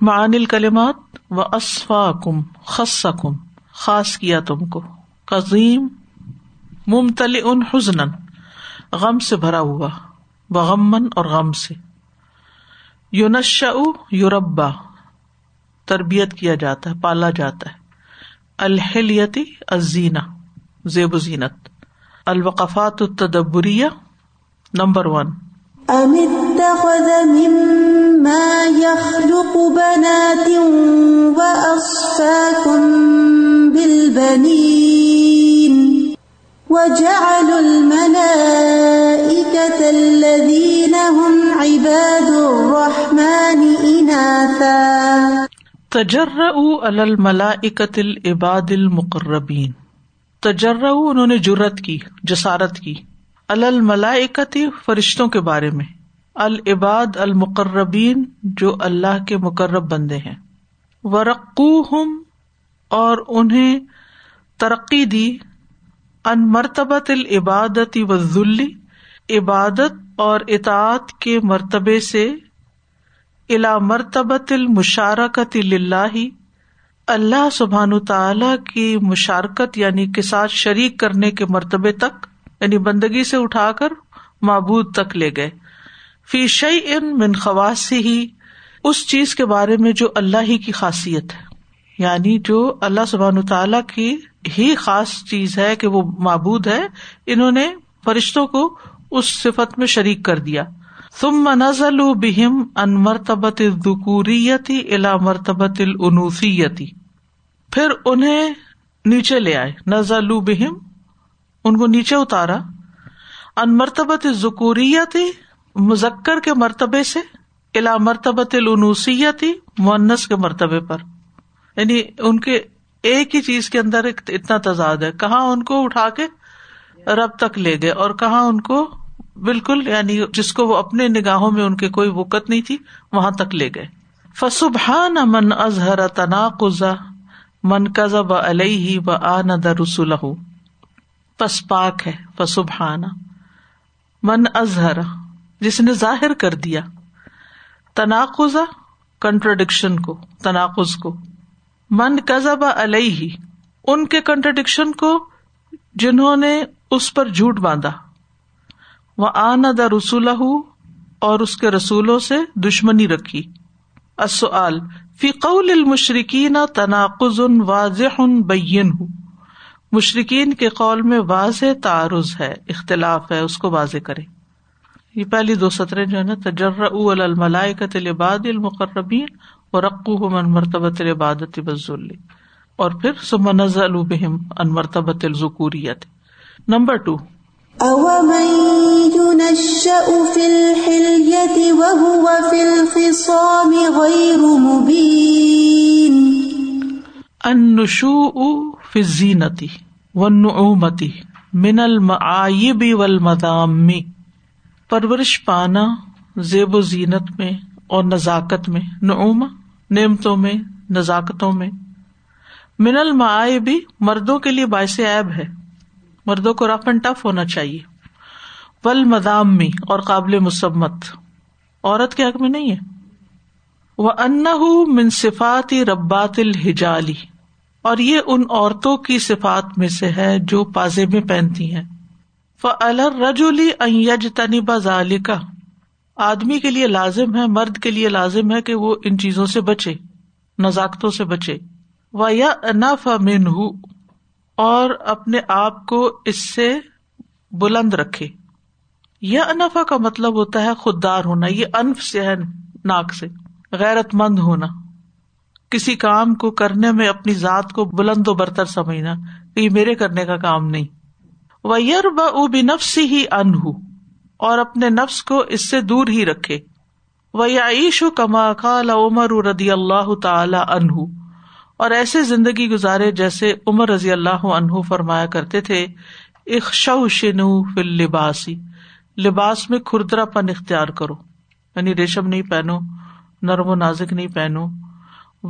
معن الکلمات و اسفا کم خس کم خاص کیا تم کو۔ قزیم ممتل ان حزن غم سے بھرا ہوا بغمن اور غم سے۔ یونشا یوربا تربیت کیا جاتا ہے، پالا جاتا ہے۔ الحلیتی ازینہ زیب و زینت۔ الوقفات التدبریہ، نمبر ون۔ ام اتخذ مما يخلق بنات وأصفاكم بالبنين وجعل الملائكة الذين هم عباد الرحمن إناثا تجرؤوا على الملائكة العباد المقربين تجرؤوا انہوں نے جرت کی، جسارت کی۔ الملائکتی فرشتوں کے بارے میں۔ العباد المقربین، جو اللہ کے مقرب بندے ہیں۔ ورقوہم، اور انہیں ترقی دی۔ ان مرتبت العبادت و ذلی عبادت اور اطاعت کے مرتبے سے۔ الا مرتبت المشارکت اللہ اللہ سبحان تعالی کی مشارکت یعنی کے ساتھ شریک کرنے کے مرتبے تک۔ یعنی بندگی سے اٹھا کر معبود تک لے گئے۔ فی شعی ان من خواص ہی اس چیز کے بارے میں جو اللہ ہی کی خاصیت ہے۔ یعنی جو اللہ سبحان تعالیٰ کی ہی خاص چیز ہے کہ وہ معبود ہے، انہوں نے فرشتوں کو اس صفت میں شریک کر دیا۔ تم منزل بہم ان مرتبت ذکوریتی الا مرتبت العنوفیتی پھر انہیں نیچے لے آئے۔ نزل بہم ان کو نیچے اتارا۔ ان مرتبت ذکوریتی مزکر کے مرتبے سے الا مرتبت العنوسیتی مونس کے مرتبے پر۔ یعنی ان کے ایک ہی چیز کے اندر اتنا تضاد ہے۔ کہاں ان کو اٹھا کے رب تک لے گئے اور کہاں ان کو بالکل یعنی جس کو وہ اپنے نگاہوں میں ان کے کوئی وقت نہیں تھی، وہاں تک لے گئے۔ فسبحان من اظہر تناقضا من کزب علیہ و آن رسول پس پاک ہے فسبحان من اظہر، جس نے ظاہر کر دیا۔ تناقضا کنٹروڈکشن کو، تناقض کو۔ من کزب علیہ، ان کے کنٹرڈکشن کو جنہوں نے اس پر جھوٹ باندھا۔ وہ آن دا رسول اور اس کے رسولوں سے دشمنی رکھی۔ اصل فی قول المشرقین تناقض واضح بین ہوں مشرقین کے قول میں واضح تعارض ہے اختلاف ہے اس کو واضح کرے یہ پہلی دو سطریں جو ہے نا تجر الملائے کا تلباد المقربین اور رقو من مرتبت عبادت بزلی اور پھر سمنز البہم ان مرتبت الزکوریت نمبر ٹو النشوء فی الزینتی والنعومتی من المعایب والمدام پرورش پانا، زیب و زینت میں اور نزاکت میں نعوم نعمتوں میں، نزاکتوں میں. من المعائے بھی مردوں کے لیے باعث ایب ہے۔ مردوں کو رف اینڈ ٹف ہونا چاہیے۔ ول مدام میں اور قابل مسمت عورت کے حق میں نہیں ہے۔ وہ ان من صفاتی ربات الحجالی اور یہ ان عورتوں کی صفات میں سے ہے جو پازے میں پہنتی ہیں۔ فلر رجولی ایج تنبا ذالکا آدمی کے لیے لازم ہے، مرد کے لیے لازم ہے کہ وہ ان چیزوں سے بچے، نزاکتوں سے بچے۔ و یا انف امن اور اپنے آپ کو اس سے بلند رکھے۔ یا انفا کا مطلب ہوتا ہے خوددار ہونا، یہ انف سے ہے، ناک سے غیرت مند ہونا۔ کسی کام کو کرنے میں اپنی ذات کو بلند و برتر سمجھنا کہ یہ میرے کرنے کا کام نہیں۔ وہ یر ہی ان اور اپنے نفس کو اس سے دور ہی رکھے۔ وہ و کما خال عمر ردی اللہ تعالی انہ اور ایسے زندگی گزارے جیسے عمر رضی اللہ عنہ فرمایا کرتے تھے شنو فل لباسی لباس میں کھردرا پن اختیار کرو۔ یعنی ریشم نہیں پہنو، نرم و نازک نہیں پہنو۔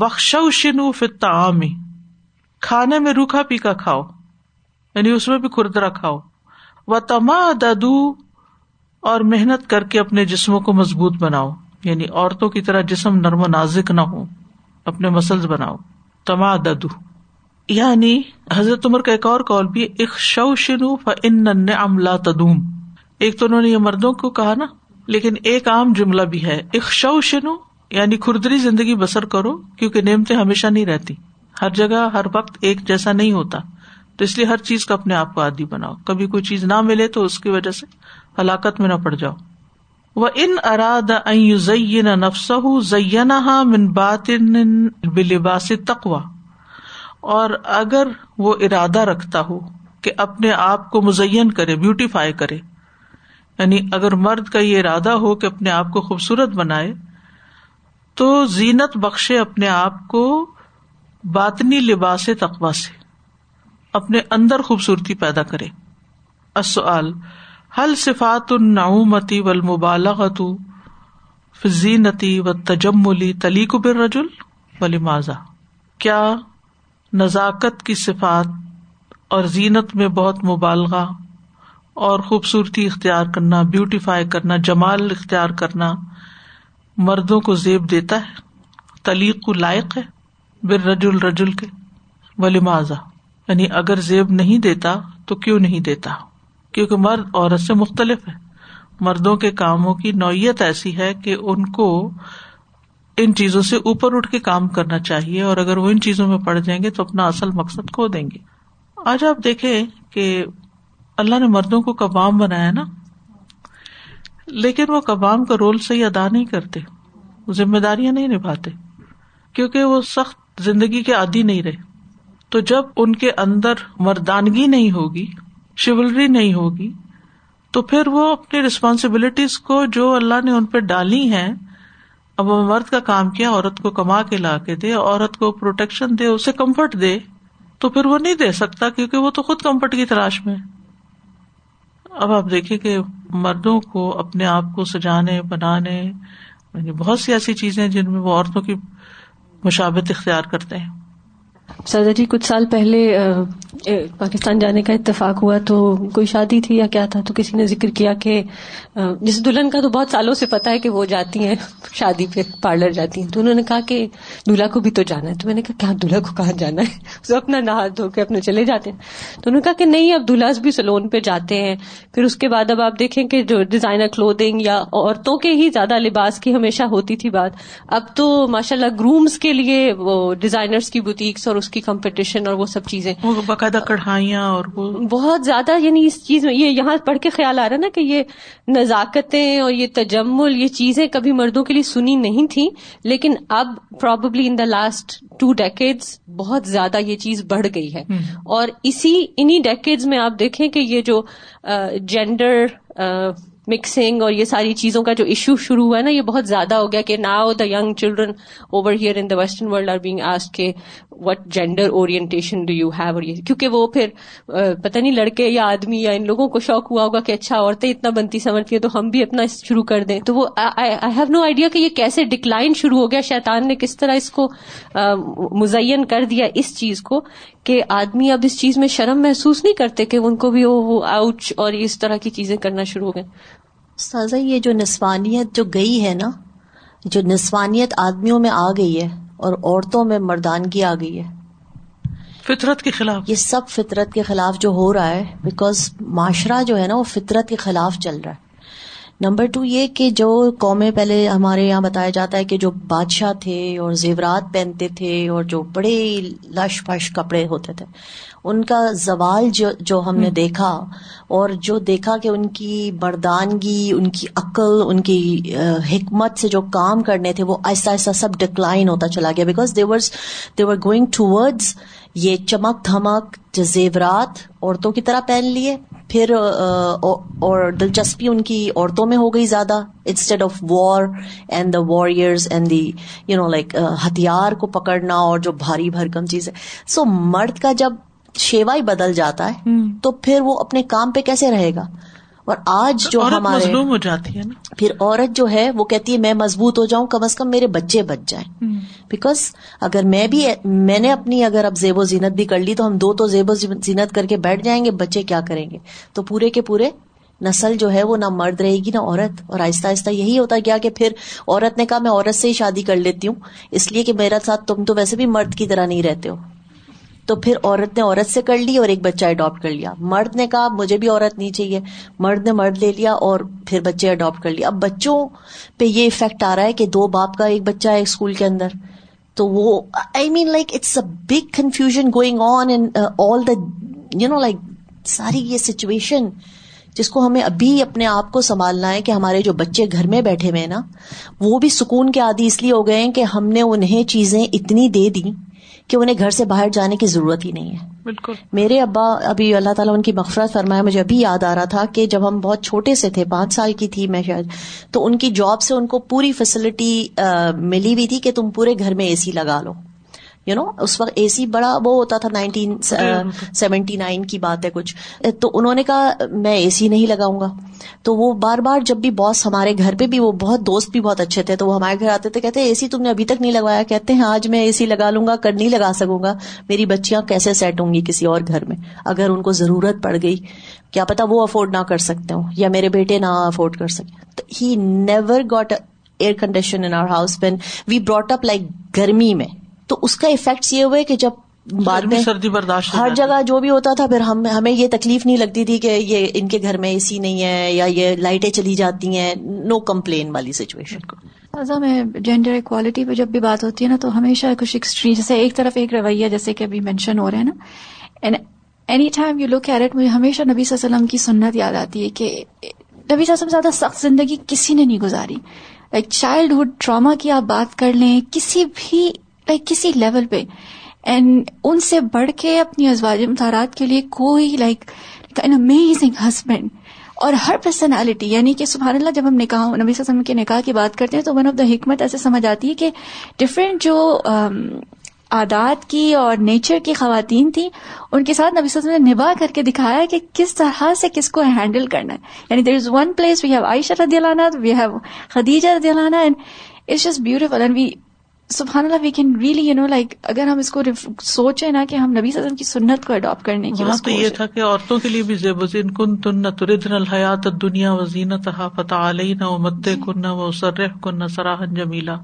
وقش شنو تعام کھانے میں روکھا پیکا کھاؤ یعنی اس میں بھی کھردرا کھاؤ۔ و تما ددو اور محنت کر کے اپنے جسموں کو مضبوط بناؤ۔ یعنی عورتوں کی طرح جسم نرم و نازک نہ ہو، اپنے مسلس بناؤ۔ تما ددو یعنی حضرت عمر کا ایک اور کال بھی اک شو شنو ان لا تدوم۔ ایک تو انہوں نے یہ مردوں کو کہا نا، لیکن ایک عام جملہ بھی ہے اک شو شنو یعنی کھردری زندگی بسر کرو کیونکہ نعمتیں ہمیشہ نہیں رہتی۔ ہر جگہ، ہر وقت ایک جیسا نہیں ہوتا۔ تو اس لیے ہر چیز کا اپنے آپ کو عادی بناؤ۔ کبھی کوئی چیز نہ ملے تو اس کی وجہ سے ہلاکت میں نہ پڑ جاؤ۔ وہ ان اراد نفس زینہ من بات بلباس تقوا اور اگر وہ ارادہ رکھتا ہو کہ اپنے آپ کو مزین کرے بیوٹیفائی کرے یعنی اگر مرد کا یہ ارادہ ہو کہ اپنے آپ کو خوبصورت بنائے تو زینت بخشے اپنے آپ کو باطنی لباس تقوا سے، اپنے اندر خوبصورتی پیدا کرے۔ اصل حل صفات النعومتی و المبالغت فزینتی و تجملی تلیق بر رجول ولی ماضا کیا نزاکت کی صفات اور زینت میں بہت مبالغہ اور خوبصورتی اختیار کرنا، بیوٹیفائی کرنا، جمال اختیار کرنا مردوں کو زیب دیتا ہے، تلیق کو لائق ہے، بر رجول رجول کے ولی ماضا یعنی اگر زیب نہیں دیتا تو کیوں نہیں دیتا؟ کیونکہ مرد عورت سے مختلف ہے۔ مردوں کے کاموں کی نوعیت ایسی ہے کہ ان کو ان چیزوں سے اوپر اٹھ کے کام کرنا چاہیے اور اگر وہ ان چیزوں میں پڑ جائیں گے تو اپنا اصل مقصد کھو دیں گے۔ آج آپ دیکھیں کہ اللہ نے مردوں کو کبام بنایا نا؟ لیکن وہ کبام کا رول صحیح ادا نہیں کرتے ذمہ داریاں نہیں نبھاتے، کیونکہ وہ سخت زندگی کے عادی نہیں رہے۔ تو جب ان کے اندر مردانگی نہیں ہوگی شیولری نہیں ہوگی، تو پھر وہ اپنی ریسپانسبلٹیز کو جو اللہ نے ان پہ ڈالی ہیں، اب وہ مرد کا کام کیا، عورت کو کما کے لا کے دے، عورت کو پروٹیکشن دے، اسے کمفرٹ دے، تو پھر وہ نہیں دے سکتا، کیونکہ وہ تو خود کمفرٹ کی تلاش میں ہے۔ اب آپ دیکھیں کہ مردوں کو اپنے آپ کو سجانے، بنانے یعنی بہت سی ایسی چیزیں جن میں وہ عورتوں کی مشابت اختیار کرتے ہیں۔ سردا جی کچھ سال پہلے پاکستان جانے کا اتفاق ہوا تو کوئی شادی تھی یا کیا تھا تو کسی نے ذکر کیا کہ جس دلہن کا تو بہت سالوں سے پتا ہے کہ وہ جاتی ہیں، شادی پہ پارلر جاتی ہیں، تو انہوں نے کہا کہ دلہا کو بھی تو جانا ہے، تو میں نے کہا، کیا دلہا کو کہاں جانا ہے؟ تو اپنا نہا دھو کے اپنے چلے جاتے ہیں، تو انہوں نے کہا کہ نہیں، اب دلہا بھی سلون پہ جاتے ہیں، پھر اس کے بعد اب آپ دیکھیں کہ جو ڈیزائنر کلودنگ یا عورتوں کے ہی زیادہ لباس کی ہمیشہ ہوتی تھی بات، اب تو ماشاء اللہ گرومس کے لیے وہ ڈیزائنرس کی بوتیکس اور اس کی کمپٹیشن اور وہ سب چیزیں۔ باقاعدہ کڑھائیاں اور بہت زیادہ یعنی اس چیز میں یہ یہاں پڑھ کے خیال آ رہا نا کہ یہ نزاکتیں اور یہ تجمل یہ چیزیں کبھی مردوں کے لیے سنی نہیں تھی لیکن اب probably in the last two decades بہت زیادہ یہ چیز بڑھ گئی ہے۔ اور اسی انہیں ڈیکیڈز میں آپ دیکھیں کہ یہ جو جینڈر مکسنگ اور یہ ساری چیزوں کا جو ایشو شروع ہوا ہے نا، یہ بہت زیادہ ہو گیا کہ now the young children over here in the western world are being asked what gender orientation do you have اور یہ، کیونکہ وہ پھر پتہ نہیں لڑکے یا آدمی یا ان لوگوں کو شوق ہوا ہوگا کہ اچھا عورتیں اتنا بنتی سمجھتی ہیں تو ہم بھی اپنا شروع کر دیں۔ تو وہ آئی ہیو نو آئیڈیا کہ یہ کیسے ڈکلائن شروع ہو گیا۔ شیطان نے کس طرح اس کو مزین کر دیا اس چیز کو کہ آدمی اب اس چیز میں شرم محسوس نہیں کرتے کہ ان کو بھی وہ آؤچ اور اس طرح کی چیزیں کرنا شروع ہو گئے۔ سازا یہ جو نسوانیت جو گئی ہے نا جو نسوانیت آدمیوں میں آ گئی ہے اور عورتوں میں مردانگی آ گئی ہے۔ فطرت کے خلاف۔ یہ سب فطرت کے خلاف جو ہو رہا ہے بیکاز معاشرہ جو ہے نا وہ فطرت کے خلاف چل رہا ہے۔ نمبر ٹو یہ کہ جو قومیں پہلے ہمارے یہاں بتایا جاتا ہے کہ جو بادشاہ تھے اور زیورات پہنتے تھے اور جو بڑے لش پش کپڑے ہوتے تھے ان کا زوال جو جو ہم نے دیکھا اور جو دیکھا کہ ان کی بردانگی ان کی عقل ان کی حکمت سے جو کام کرنے تھے وہ ایسا ایسا سب ڈکلائن ہوتا چلا گیا because they're they're going towards یہ چمک دھمک زیورات عورتوں کی طرح پہن لیے پھر اور دلچسپی ان کی عورتوں میں ہو گئی زیادہ instead of war and the warriors and the you know like ہتھیار کو پکڑنا اور جو بھاری بھرکم چیز ہے۔ سو مرد کا جب شیوا ہی بدل جاتا ہے تو پھر وہ اپنے کام پہ کیسے رہے گا؟ اور آج جو ہمارے ہو جاتی ہے نا۔ پھر عورت جو ہے وہ کہتی ہے میں مضبوط ہو جاؤں کم از کم میرے بچے بچ جائیں۔ بیکاز اگر میں بھی میں نے اپنی اگر اب زیب و زینت بھی کر لی تو ہم دو تو زیب و زینت کر کے بیٹھ جائیں گے بچے کیا کریں گے؟ تو پورے کے پورے نسل جو ہے وہ نہ مرد رہے گی نہ عورت۔ اور آہستہ آہستہ یہی ہوتا گیا کہ پھر عورت نے کہا میں عورت سے ہی شادی کر لیتی ہوں اس لیے کہ میرا ساتھ تم تو ویسے بھی مرد کی طرح نہیں رہتے ہو۔ تو پھر عورت نے عورت سے کر لی اور ایک بچہ اڈاپٹ کر لیا۔ مرد نے کہا، مجھے بھی عورت نہیں چاہیے۔ مرد نے مرد لے لیا اور پھر بچے اڈاپٹ کر لیا۔ اب بچوں پہ یہ افیکٹ آ رہا ہے کہ دو باپ کا ایک بچہ ہے اسکول کے اندر۔ تو وہ I mean like it's a big confusion going on in all the you know like ساری یہ سچویشن جس کو ہمیں ابھی اپنے آپ کو سنبھالنا ہے کہ ہمارے جو بچے گھر میں بیٹھے ہوئے نا، وہ بھی سکون کے عادی اس لیے ہو گئے ہیں کہ ہم نے انہیں چیزیں اتنی دے دی کہ انہیں گھر سے باہر جانے کی ضرورت ہی نہیں ہے۔ بالکل۔ میرے ابا ابھی اللہ تعالیٰ ان کی مغفرت فرمایا مجھے ابھی یاد آ رہا تھا کہ جب ہم بہت چھوٹے سے تھے پانچ سال کی تھی میں شاید تو ان کی جاب سے ان کو پوری فیسلٹی ملی ہوئی تھی کہ تم پورے گھر میں اے سی لگا لو۔ یو نو اس وقت اے سی بڑا وہ ہوتا تھا نائنٹین سیونٹی نائن کی بات ہے کچھ۔ تو انہوں نے کہا میں اے سی نہیں لگاؤں گا. تو وہ بار بار جب بھی باس ہمارے گھر پہ بھی وہ بہت دوست بھی بہت اچھے تھے تو وہ ہمارے گھر آتے تھے کہتے اے سی تم نے ابھی تک نہیں لگوایا؟ کہتے ہیں آج میں اے سی لگا لوں گا کر نہیں لگا سکوں گا۔ میری بچیاں کیسے سیٹ ہوں گی کسی اور گھر میں؟ اگر ان کو ضرورت پڑ گئی کیا پتا وہ افورڈ نہ کر سکتے ہوں یا میرے بیٹے نہ افورڈ کر سکے he never got air condition in our house when we brought up like گرمی میں۔ تو اس کا افیکٹ یہ ہوئے کہ جب بعد میں سردی برداشت ہر جگہ جو بھی ہوتا تھا پھر ہم ہمیں یہ تکلیف نہیں لگتی تھی کہ یہ ان کے گھر میں اے سی نہیں ہے یا یہ لائٹیں چلی جاتی ہیں۔ نو کمپلین والی سچویشن میں جینڈر اکوالٹی پہ جب بھی بات ہوتی ہے نا تو ہمیشہ کچھ ایکسٹریم جیسے ایک طرف ایک رویہ جیسے کہ ابھی مینشن ہو رہے ہیں نا۔ Any time you look at مجھے ہمیشہ نبی صلی اللہ علیہ وسلم کی سنت یاد آتی ہے کہ نبی صلی اللہ علیہ وسلم زیادہ سخت زندگی کسی نے نہیں گزاری۔ لائک چائلڈ ہوڈ ٹراما کی آپ بات کر لیں کسی بھی لائک کسی لیول پہ. اینڈ ان سے بڑھ کے اپنی ازواج متحرات کے لیے کوئی لائک این امیزنگ ہسبینڈ اور ہر پرسنالٹی یعنی کہ سبحان اللہ جب ہم نکاح، نبی وسلم کے نکاح کی بات کرتے ہیں تو ون آف دا حکمت ایسے سمجھ آتی ہے کہ ڈفرینٹ جو um, عادات کی اور نیچر کی خواتین تھیں، ان کے ساتھ نبی وسلم نے نباہ کر کے دکھایا کہ کس طرح سے کس کو ہینڈل کرنا ہے. یعنی there is one place we have Aisha رضی اللہ وی ہیو خدیجہ رضی اللہ and it's just beautiful and we سبحان اللہ we can really you know like اگر ہم اس کو سوچے نا کہ ہم نبی وسلم کی سنت کو اڈاپٹ کرنے کی تو یہ تھا کہ عورتوں کے لیے بھی زیب وزین کن تن نہ تردن الحیات دنیا و زینت فتح علیہ نہ مد کن و سرح کن سراہن جمیلا۔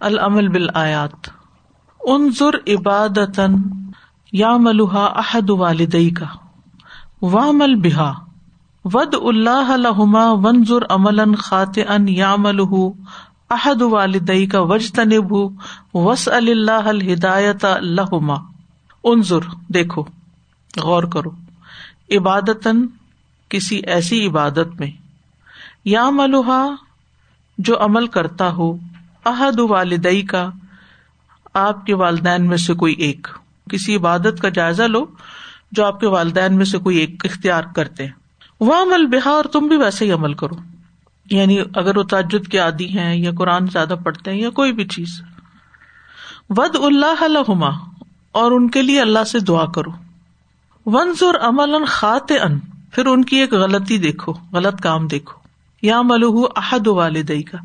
العمل بل آیات ان ضر عبادت یا ملوحا احد والدئی کا وامل بحا ود اللہ لہما ونظر عمل خات ان یا ملح احد والدئی کا وج تنب وس اللہ الدایت لہما۔ انظر، دیکھو، غور کرو۔ عبادت کسی ایسی عبادت میں۔ یا ملوحا جو عمل کرتا ہو۔ احد والدئی کا، آپ کے والدین میں سے کوئی ایک۔ کسی عبادت کا جائزہ لو، جو آپ کے والدین میں سے کوئی ایک اختیار کرتے۔ وہ عمل بہا اور تم بھی ویسے ہی عمل کرو۔ یعنی اگر وہ تاجد کے عادی ہیں یا قرآن زیادہ پڑھتے ہیں یا کوئی بھی چیز۔ ود اللہ الحما اور ان کے لیے اللہ سے دعا کرو۔ ونز اور عمل خات ان پھر ان کی ایک غلطی دیکھو، غلط کام دیکھو۔ یا ملوح احد والدئی کا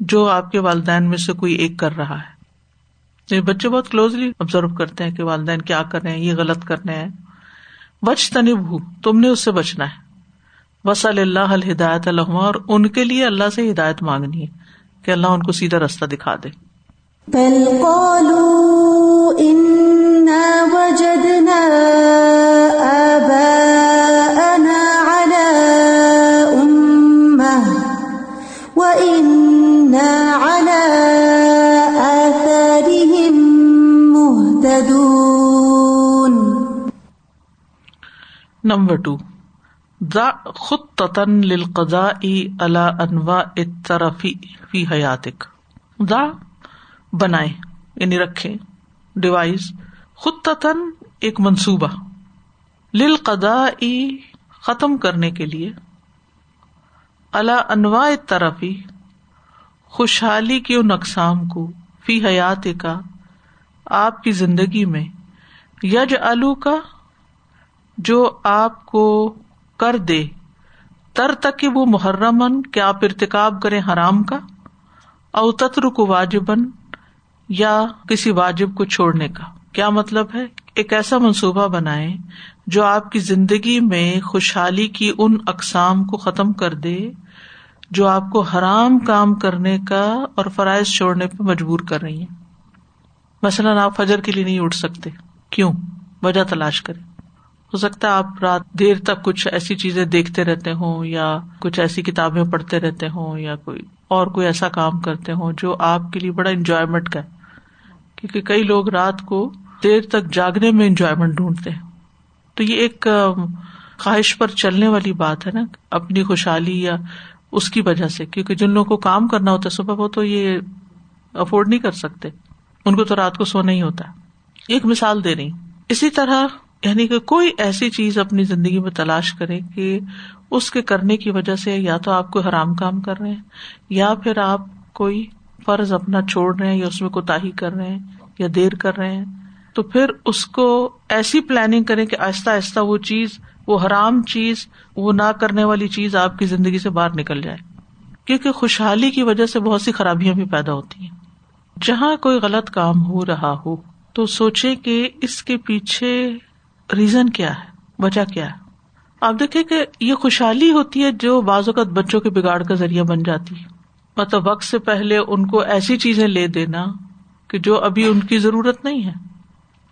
جو آپ کے والدین میں سے کوئی ایک کر رہا ہے۔ بچے بہت کلوزلی آبزرو کرتے ہیں کہ والدین کیا کر رہے ہیں، یہ غلط کر رہے ہیں۔ بچ تنب ہوں تم نے اس سے بچنا ہے۔ وسل اللہ الدایت الحمہ اور ان کے لیے اللہ سے ہدایت مانگنی ہے کہ اللہ ان کو سیدھا رستہ دکھا دے۔ بل قالوا إنا وجدنا آباءنا على أمة وإنا على آثارهم مهتدون۔ نمبر 2 خطن للقضاء على انواع الطرفی فی حیاتک۔ ذا بنائے یعنی رکھے ڈیوائس خطن ایک منصوبہ۔ للقضاء ختم کرنے کے لیے الا انواع طرفی خوشحالی کی ان اقسام کو فی حیات کا آپ کی زندگی میں یج الو کا جو آپ کو کر دے۔ تر تک کہ وہ محرمن کیا آپ ارتکاب کرے حرام کا؟ اوتتر کو واجبن یا کسی واجب کو چھوڑنے کا؟ کیا مطلب ہے؟ ایک ایسا منصوبہ بنائے جو آپ کی زندگی میں خوشحالی کی ان اقسام کو ختم کر دے جو آپ کو حرام کام کرنے کا اور فرائض چھوڑنے پہ مجبور کر رہی ہیں۔ مثلاً آپ فجر کے لیے نہیں اٹھ سکتے۔ کیوں؟ وجہ تلاش کریں۔ ہو سکتا ہے آپ رات دیر تک کچھ ایسی چیزیں دیکھتے رہتے ہوں یا کچھ ایسی کتابیں پڑھتے رہتے ہوں یا کوئی اور کوئی ایسا کام کرتے ہوں جو آپ کے لیے بڑا انجوائےمنٹ کا ہے۔ کیونکہ کئی لوگ رات کو دیر تک جاگنے میں انجوائےمنٹ ڈھونڈتے ہیں۔ تو یہ ایک خواہش پر چلنے والی بات ہے نا، اپنی خوشحالی یا اس کی وجہ سے۔ کیونکہ جن لوگوں کو کام کرنا ہوتا ہے صبح، وہ تو یہ افورڈ نہیں کر سکتے۔ ان کو تو رات کو سونا ہی ہوتا ہے۔ ایک مثال دے رہی اسی طرح یعنی کہ کوئی ایسی چیز اپنی زندگی میں تلاش کرے کہ اس کے کرنے کی وجہ سے یا تو آپ کو حرام کام کر رہے ہیں یا پھر آپ کوئی فرض اپنا چھوڑ رہے ہیں یا اس میں کوتا کر رہے ہیں یا دیر کر رہے ہیں، تو پھر اس کو ایسی پلاننگ کریں کہ آہستہ آہستہ وہ چیز، وہ حرام چیز، وہ نہ کرنے والی چیز آپ کی زندگی سے باہر نکل جائے۔ کیونکہ خوشحالی کی وجہ سے بہت سی خرابیاں بھی پیدا ہوتی ہیں۔ جہاں کوئی غلط کام ہو رہا ہو، تو سوچے کہ اس کے پیچھے ریزن کیا ہے؟ وجہ کیا ہے؟ آپ دیکھیں کہ یہ خوشحالی ہوتی ہے جو بعض اوقات بچوں کے بگاڑ کا ذریعہ بن جاتی ہے۔ مطلب وقت سے پہلے ان کو ایسی چیزیں لے دینا کہ جو ابھی ان کی ضرورت نہیں ہے۔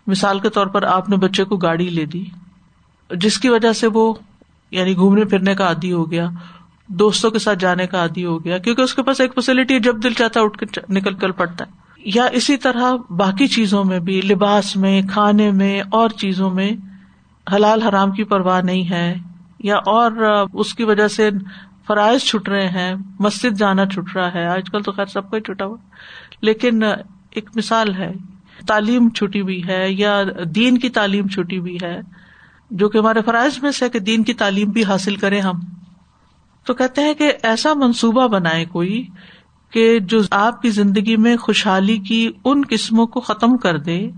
مثال کے طور پر آپ نے بچے کو گاڑی لے دی، جس کی وجہ سے وہ یعنی گھومنے پھرنے کا عادی ہو گیا، دوستوں کے ساتھ جانے کا عادی ہو گیا، کیونکہ اس کے پاس ایک فیسلٹی جب دل چاہتا ہے اٹھ کے نکل کر پڑتا ہے۔ یا اسی طرح باقی چیزوں میں بھی، لباس میں، کھانے میں، اور چیزوں میں حلال حرام کی پرواہ نہیں ہے یا اور اس کی وجہ سے فرائض چھٹ رہے ہیں، مسجد جانا چھٹ رہا ہے، آج کل تو خیر سب کو ہی چھٹا ہوا۔ لیکن ایک مثال ہے، تعلیم چھٹی ہوئی ہے یا دین کی تعلیم چھٹی ہوئی ہے، جو کہ ہمارے فرائض میں سے کہ دین کی تعلیم بھی حاصل کریں ہم۔ تو کہتے ہیں کہ ایسا منصوبہ بنائے کوئی کہ جو آپ کی زندگی میں خوشحالی کی ان قسموں کو ختم کر دے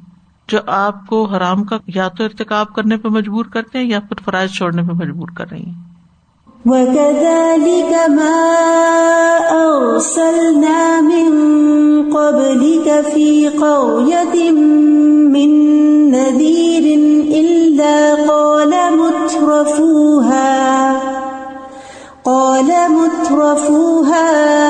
جو آپ کو حرام کا یا تو ارتقاب کرنے پہ مجبور کرتے ہیں یا پھر فرائض چھوڑنے پہ مجبور کر رہی ہیں۔ وَكَذَلِكَ مَا أَرْسَلْنَا مِن قَبْلِكَ فِي قَرْيَةٍ مِّن نَذِيرٍ إِلَّا قَالَ مُتْرَفُوهَا، قال مترفوها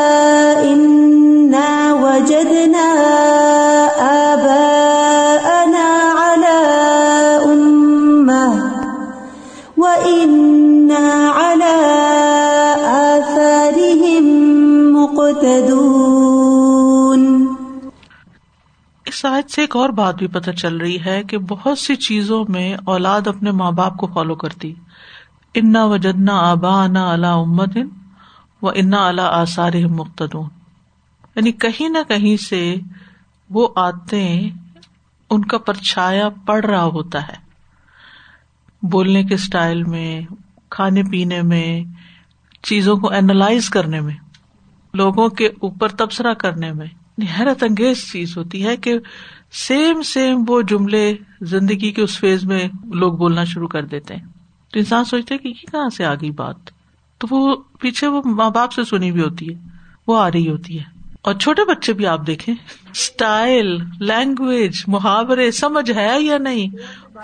سے ایک اور بات بھی پتہ چل رہی ہے کہ بہت سی چیزوں میں اولاد اپنے ماں باپ کو فالو کرتی۔ انا وجدنا آبا انا اللہ امت و انا اللہ آثار مختدون یعنی کہیں نہ کہیں سے وہ آتے ان کا پرچھایا پڑ رہا ہوتا ہے۔ بولنے کے اسٹائل میں، کھانے پینے میں، چیزوں کو اینالائز کرنے میں، لوگوں کے اوپر تبصرہ کرنے میں حیرت انگیز چیز ہوتی ہے کہ سیم سیم وہ جملے زندگی کے اس فیز میں لوگ بولنا شروع کر دیتے ہیں۔ تو انسان سوچتے کہ یہ کہاں سے آ گئی بات؟ تو وہ پیچھے وہ ماں باپ سے سنی بھی ہوتی ہے، وہ آ رہی ہوتی ہے۔ اور چھوٹے بچے بھی آپ دیکھیں اسٹائل لینگویج محاورے، سمجھ ہے یا نہیں؟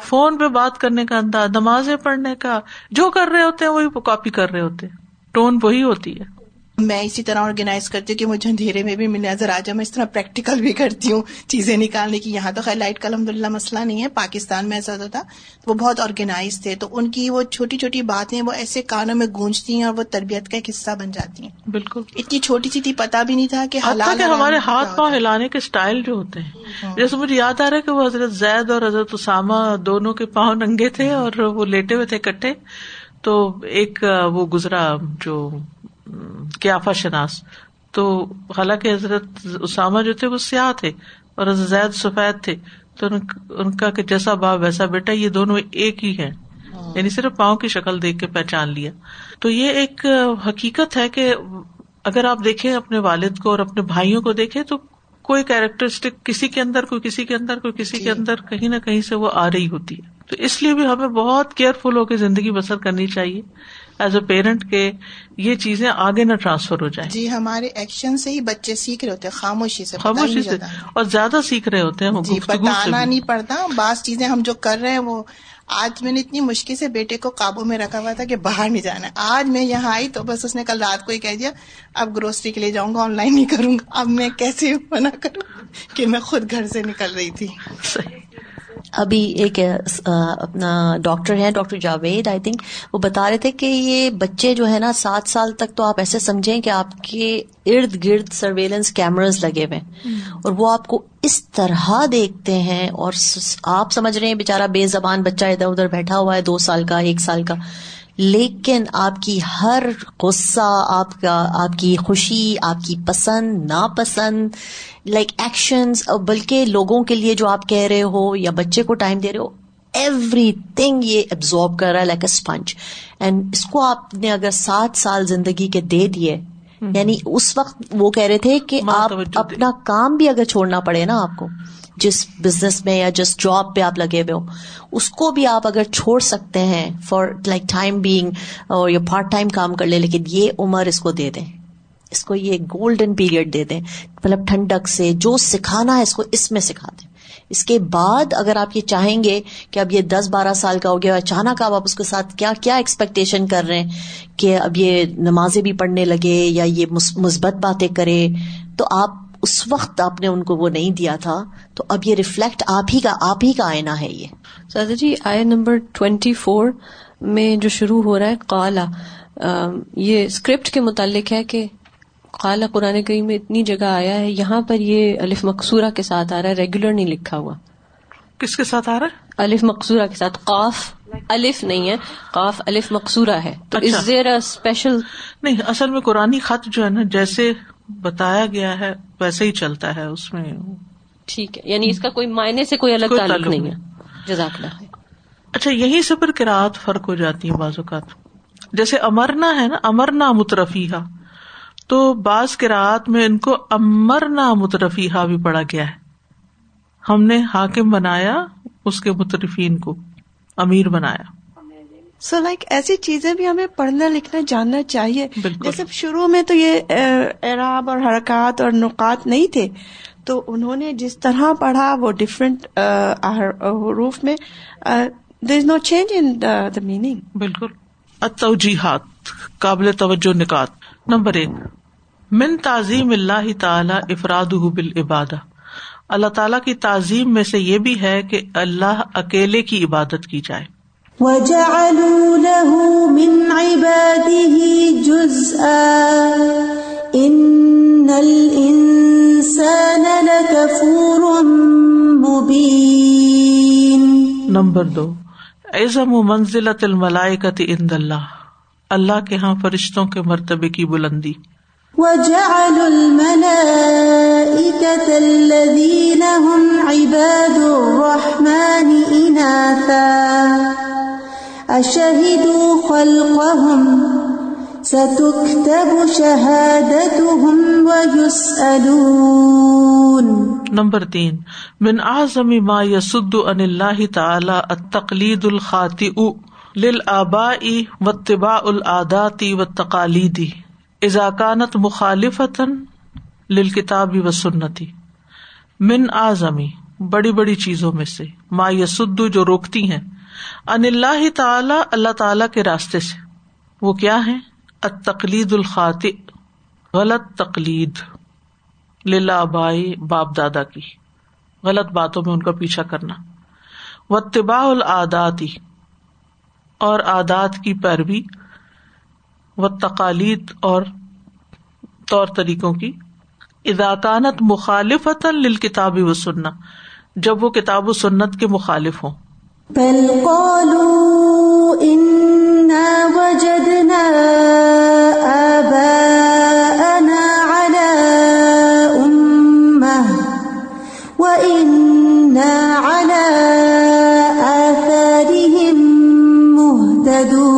فون پہ بات کرنے کا انداز، نمازیں پڑھنے کا، جو کر رہے ہوتے ہیں وہی کاپی کر رہے ہوتے ٹون وہی ہوتی ہے۔ میں اسی طرح آرگنائز کرتی ہوں کہ مجھے اندھیرے میں بھی نظر آ جائے میں اس طرح پریکٹیکل بھی کرتی ہوں چیزیں نکالنے کی۔ یہاں تو خیر لائٹ کا الحمد للہ مسئلہ نہیں ہے پاکستان میں ایسا ہوتا تھا وہ بہت آرگنائز تھے۔ تو ان کی وہ چھوٹی چھوٹی باتیں وہ ایسے کانوں میں گونجتی ہیں اور وہ تربیت کا ایک حصہ بن جاتی ہیں۔ بالکل۔ اتنی چھوٹی سی تھی پتا بھی نہیں تھا کہ ہمارے ہاتھ پاؤں ہلانے کے اسٹائل جو ہوتے ہیں۔ ہاں۔ جیسے مجھے یاد آ رہا ہے کہ وہ حضرت زید اور حضرت اسامہ دونوں کے پاؤں ننگے تھے اور وہ لیٹے ہوئے تھے کٹھے تو ایک وہ گزرا جو کیافا شناس تو حالانکہ حضرت اسامہ جو تھے وہ سیاہ تھے اور حضرت زید سفید تھے تو ان کا کہ جیسا باپ ویسا بیٹا یہ دونوں ایک ہی ہے ہاں۔ یعنی صرف پاؤں کی شکل دیکھ کے پہچان لیا۔ تو یہ ایک حقیقت ہے کہ اگر آپ دیکھیں اپنے والد کو اور اپنے بھائیوں کو دیکھیں تو کوئی کیریکٹرسٹک کسی کے اندر کوئی کسی کے اندر کوئی کسی کے اندر کہیں نہ کہیں سے وہ آ رہی ہوتی ہے۔ تو اس لیے بھی ہمیں بہت کیئرفل ہو کے زندگی بسر کرنی چاہیے۔ ایز اے پیرنٹ کے یہ چیزیں آگے نہ ٹرانسفر ہو جائیں۔ جی ہمارے ایکشن سے ہی بچے سیکھ رہے ہوتے ہیں خاموشی سے خاموشی سے۔ اور زیادہ سیکھ رہے ہوتے ہیں جی بتانا۔ نہیں پڑتا۔ بعض چیزیں ہم جو کر رہے ہیں وہ آج میں نے اتنی مشکل سے بیٹے کو قابو میں رکھا ہوا تھا کہ باہر نہیں جانا ہے۔ آج میں یہاں آئی تو بس اس نے کل رات کو ہی کہہ دیا، اب گروسری کے لیے جاؤں گا آن لائن نہیں کروں گا۔ اب میں کیسے منع کروں کہ میں خود گھر سے نکل رہی تھی۔ صحیح۔ ابھی ایک اپنا ڈاکٹر ہے ڈاکٹر جاوید آئی تھنک وہ بتا رہے تھے کہ یہ بچے جو ہے نا سات سال تک تو آپ ایسے سمجھیں کہ آپ کے ارد گرد سرویلنس کیمراز لگے ہوئے ہیں۔ اور وہ آپ کو اس طرح دیکھتے ہیں اور آپ سمجھ رہے ہیں بےچارا بے زبان بچہ ادھر ادھر بیٹھا ہوا ہے دو سال کا ایک سال کا۔ لیکن آپ کی ہر غصہ آپ کا آپ کی خوشی آپ کی پسند ناپسند لائک ایکشنز بلکہ لوگوں کے لیے جو آپ کہہ رہے ہو یا بچے کو ٹائم دے رہے ہو ایوری تھنگ یہ ابزارب کر رہا ہے لائک اے اسپنج اینڈ اس کو آپ نے اگر سات سال زندگی کے دے دیے یعنی اس وقت وہ کہہ رہے تھے کہ آپ۔ اپنا کام بھی اگر چھوڑنا پڑے نا آپ کو جس بزنس میں یا جس جاب پہ آپ لگے ہوئے ہو اس کو بھی آپ اگر چھوڑ سکتے ہیں فار لائک ٹائم بینگ اور یا پارٹ ٹائم کام کر لیں، لیکن یہ عمر اس کو دے دیں۔ اس کو یہ گولڈن پیریڈ دے دیں۔ مطلب ٹھنڈک سے جو سکھانا ہے، اس کو اس میں سکھا دیں۔ اس کے بعد اگر آپ یہ چاہیں گے کہ اب یہ دس بارہ سال کا ہو گیا، اچانک آپ اس کے ساتھ کیا کیا ایکسپیکٹیشن کر رہے ہیں کہ اب یہ نمازیں بھی پڑھنے لگے یا یہ مثبت باتیں کرے، تو آپ اس وقت آپ نے ان کو وہ نہیں دیا تھا تو اب یہ ریفلیکٹ آپ ہی کا آپ ہی کا آئینہ ہے یہ۔ سادہ جی آئے نمبر ٹوینٹی فور میں جو شروع ہو رہا ہے قالا۔ یہ اسکرپٹ کے متعلق ہے کہ قالا قرآن کریم میں اتنی جگہ آیا ہے یہاں پر یہ الف مقصورہ کے ساتھ آ رہا ہے ریگولر نہیں لکھا ہوا۔ کس کے ساتھ آ رہا ہے؟ الف مقصورہ کے ساتھ قاف الف نہیں ہے قاف الف مقصورہ ہے۔ تو اچھا۔ از دیر اسپیشل نہیں اصل میں قرآن خط جو ہے نا جیسے بتایا گیا ہے ویسے ہی چلتا ہے اس میں ٹھیک ہے یعنی اس کا کوئی معنی سے کوئی الگ تعلق نہیں ہے۔ جزاک اللہ اچھا یہیں سے پھر کراط فرق ہو جاتی ہے بعض اوقات۔ جیسے امرنا ہے نا امرنا مترفیہ تو بعض کراط میں ان کو امرنا مترفیہ بھی پڑا گیا ہے۔ ہم نے حاکم بنایا اس کے مترفین کو امیر بنایا۔ سو لائک ایسی چیزیں بھی ہمیں پڑھنا لکھنا جاننا چاہیے۔ جیسے شروع میں تو یہ اعراب اور حرکات اور نقات نہیں تھے۔ تو انہوں نے جس طرح پڑھا وہ ڈفرینٹ حروف میں دیر از نو چینج ان دا میننگ بالکل۔ التوجیحات قابل توجہ نکات۔ نمبر ایک من تعظیم اللہ تعالی افراد بالعبادہ۔ اللہ تعالیٰ کی تعظیم میں سے یہ بھی ہے کہ اللہ اکیلے کی عبادت کی جائے۔ وجعلوا له من عباده جزءا. إن الإنسان لكفور مبين. نمبر دو. عزم و منزلت الملائکت عند اللہ. اللہ کے ہاں فرشتوں کے مرتبے کی بلندی. وجعلوا الملائكة الذين هم عباد الرحمن إناثا. أشهدوا خلقهم؟ ستكتب شهادتهم ويسألون. نمبر تین، من اعظم ما یسد عن اللہ تعالی التقلید الخاطئ للآباء واتباع العادات والتقالید اذا كانت مخالفتا للکتاب والسنت من اعظمی بڑی بڑی چیزوں میں سے ما یسد جو روکتی ہیں ان اللہ تعالی اللہ تعالی کے راستے سے۔ وہ کیا ہے التقلید الخاطئ۔ غلط تقلید۔ للہ بائی باپ دادا کی۔ غلط باتوں میں ان کا پیچھا کرنا۔ و طباء العاداتی اور عادات کی پیروی۔ و تقالید اور طور طریقوں کی۔ اداکانت مخالفت للکتاب و سننا جب وہ کتاب و سنت کے مخالف ہوں۔ بل قالوا إنا وجدنا آباءنا على أمة وإنا على آثارهم مهتدون.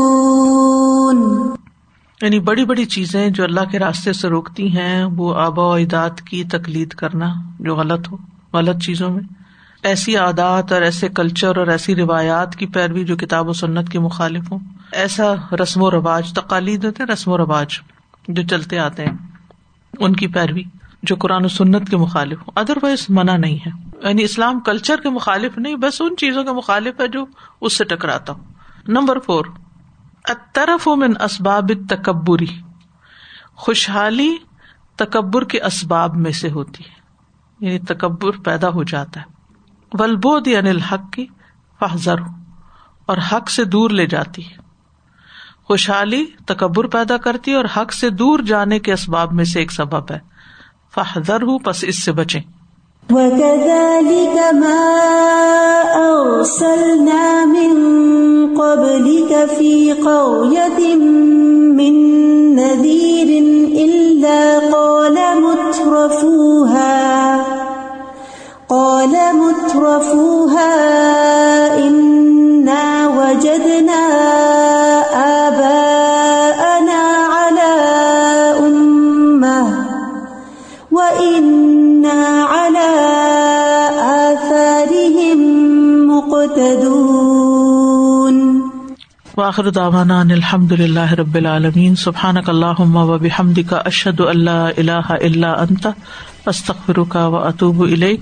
یعنی بڑی بڑی چیزیں جو اللہ کے راستے سے روکتی ہیں، وہ آبا و اجداد کی تقلید کرنا جو غلط ہو، غلط چیزوں میں۔ ایسی عادات اور ایسے کلچر اور ایسی روایات کی پیروی جو کتاب و سنت کے مخالف ہوں۔ ایسا رسم و رواج، تقالید ہوتے رسم و رواج جو چلتے آتے ہیں۔ ان کی پیروی جو قرآن و سنت کے مخالف ہوں۔ ادر وائز منع نہیں ہے۔ یعنی اسلام کلچر کے مخالف نہیں، بس ان چیزوں کے مخالف ہے جو اس سے ٹکراتا ہوں۔ نمبر فور اطرف من اسباب تکبری خوشحالی تکبر کے اسباب میں سے ہوتی ہے۔ یعنی تکبر پیدا ہو جاتا ہے۔ ولبود یعنی الحق کی فہذر اور حق سے دور لے جاتی ہے۔ خوشحالی تکبر پیدا کرتی اور حق سے دور جانے کے اسباب میں سے ایک سبب ہے۔ فہذر ہوں بس اس سے بچے وكذلك ما أرسلنا من قبلك في قرية مترفوها إنا وجدنا آباءنا على أمة وإنا على آثارهم مقتدون واخر دعوانا ان الحمد للہ رب العالمین سبحانک اللہم و بحمدک اشہد ان لا الہ الا انت، استغفرک و اتوب الیک۔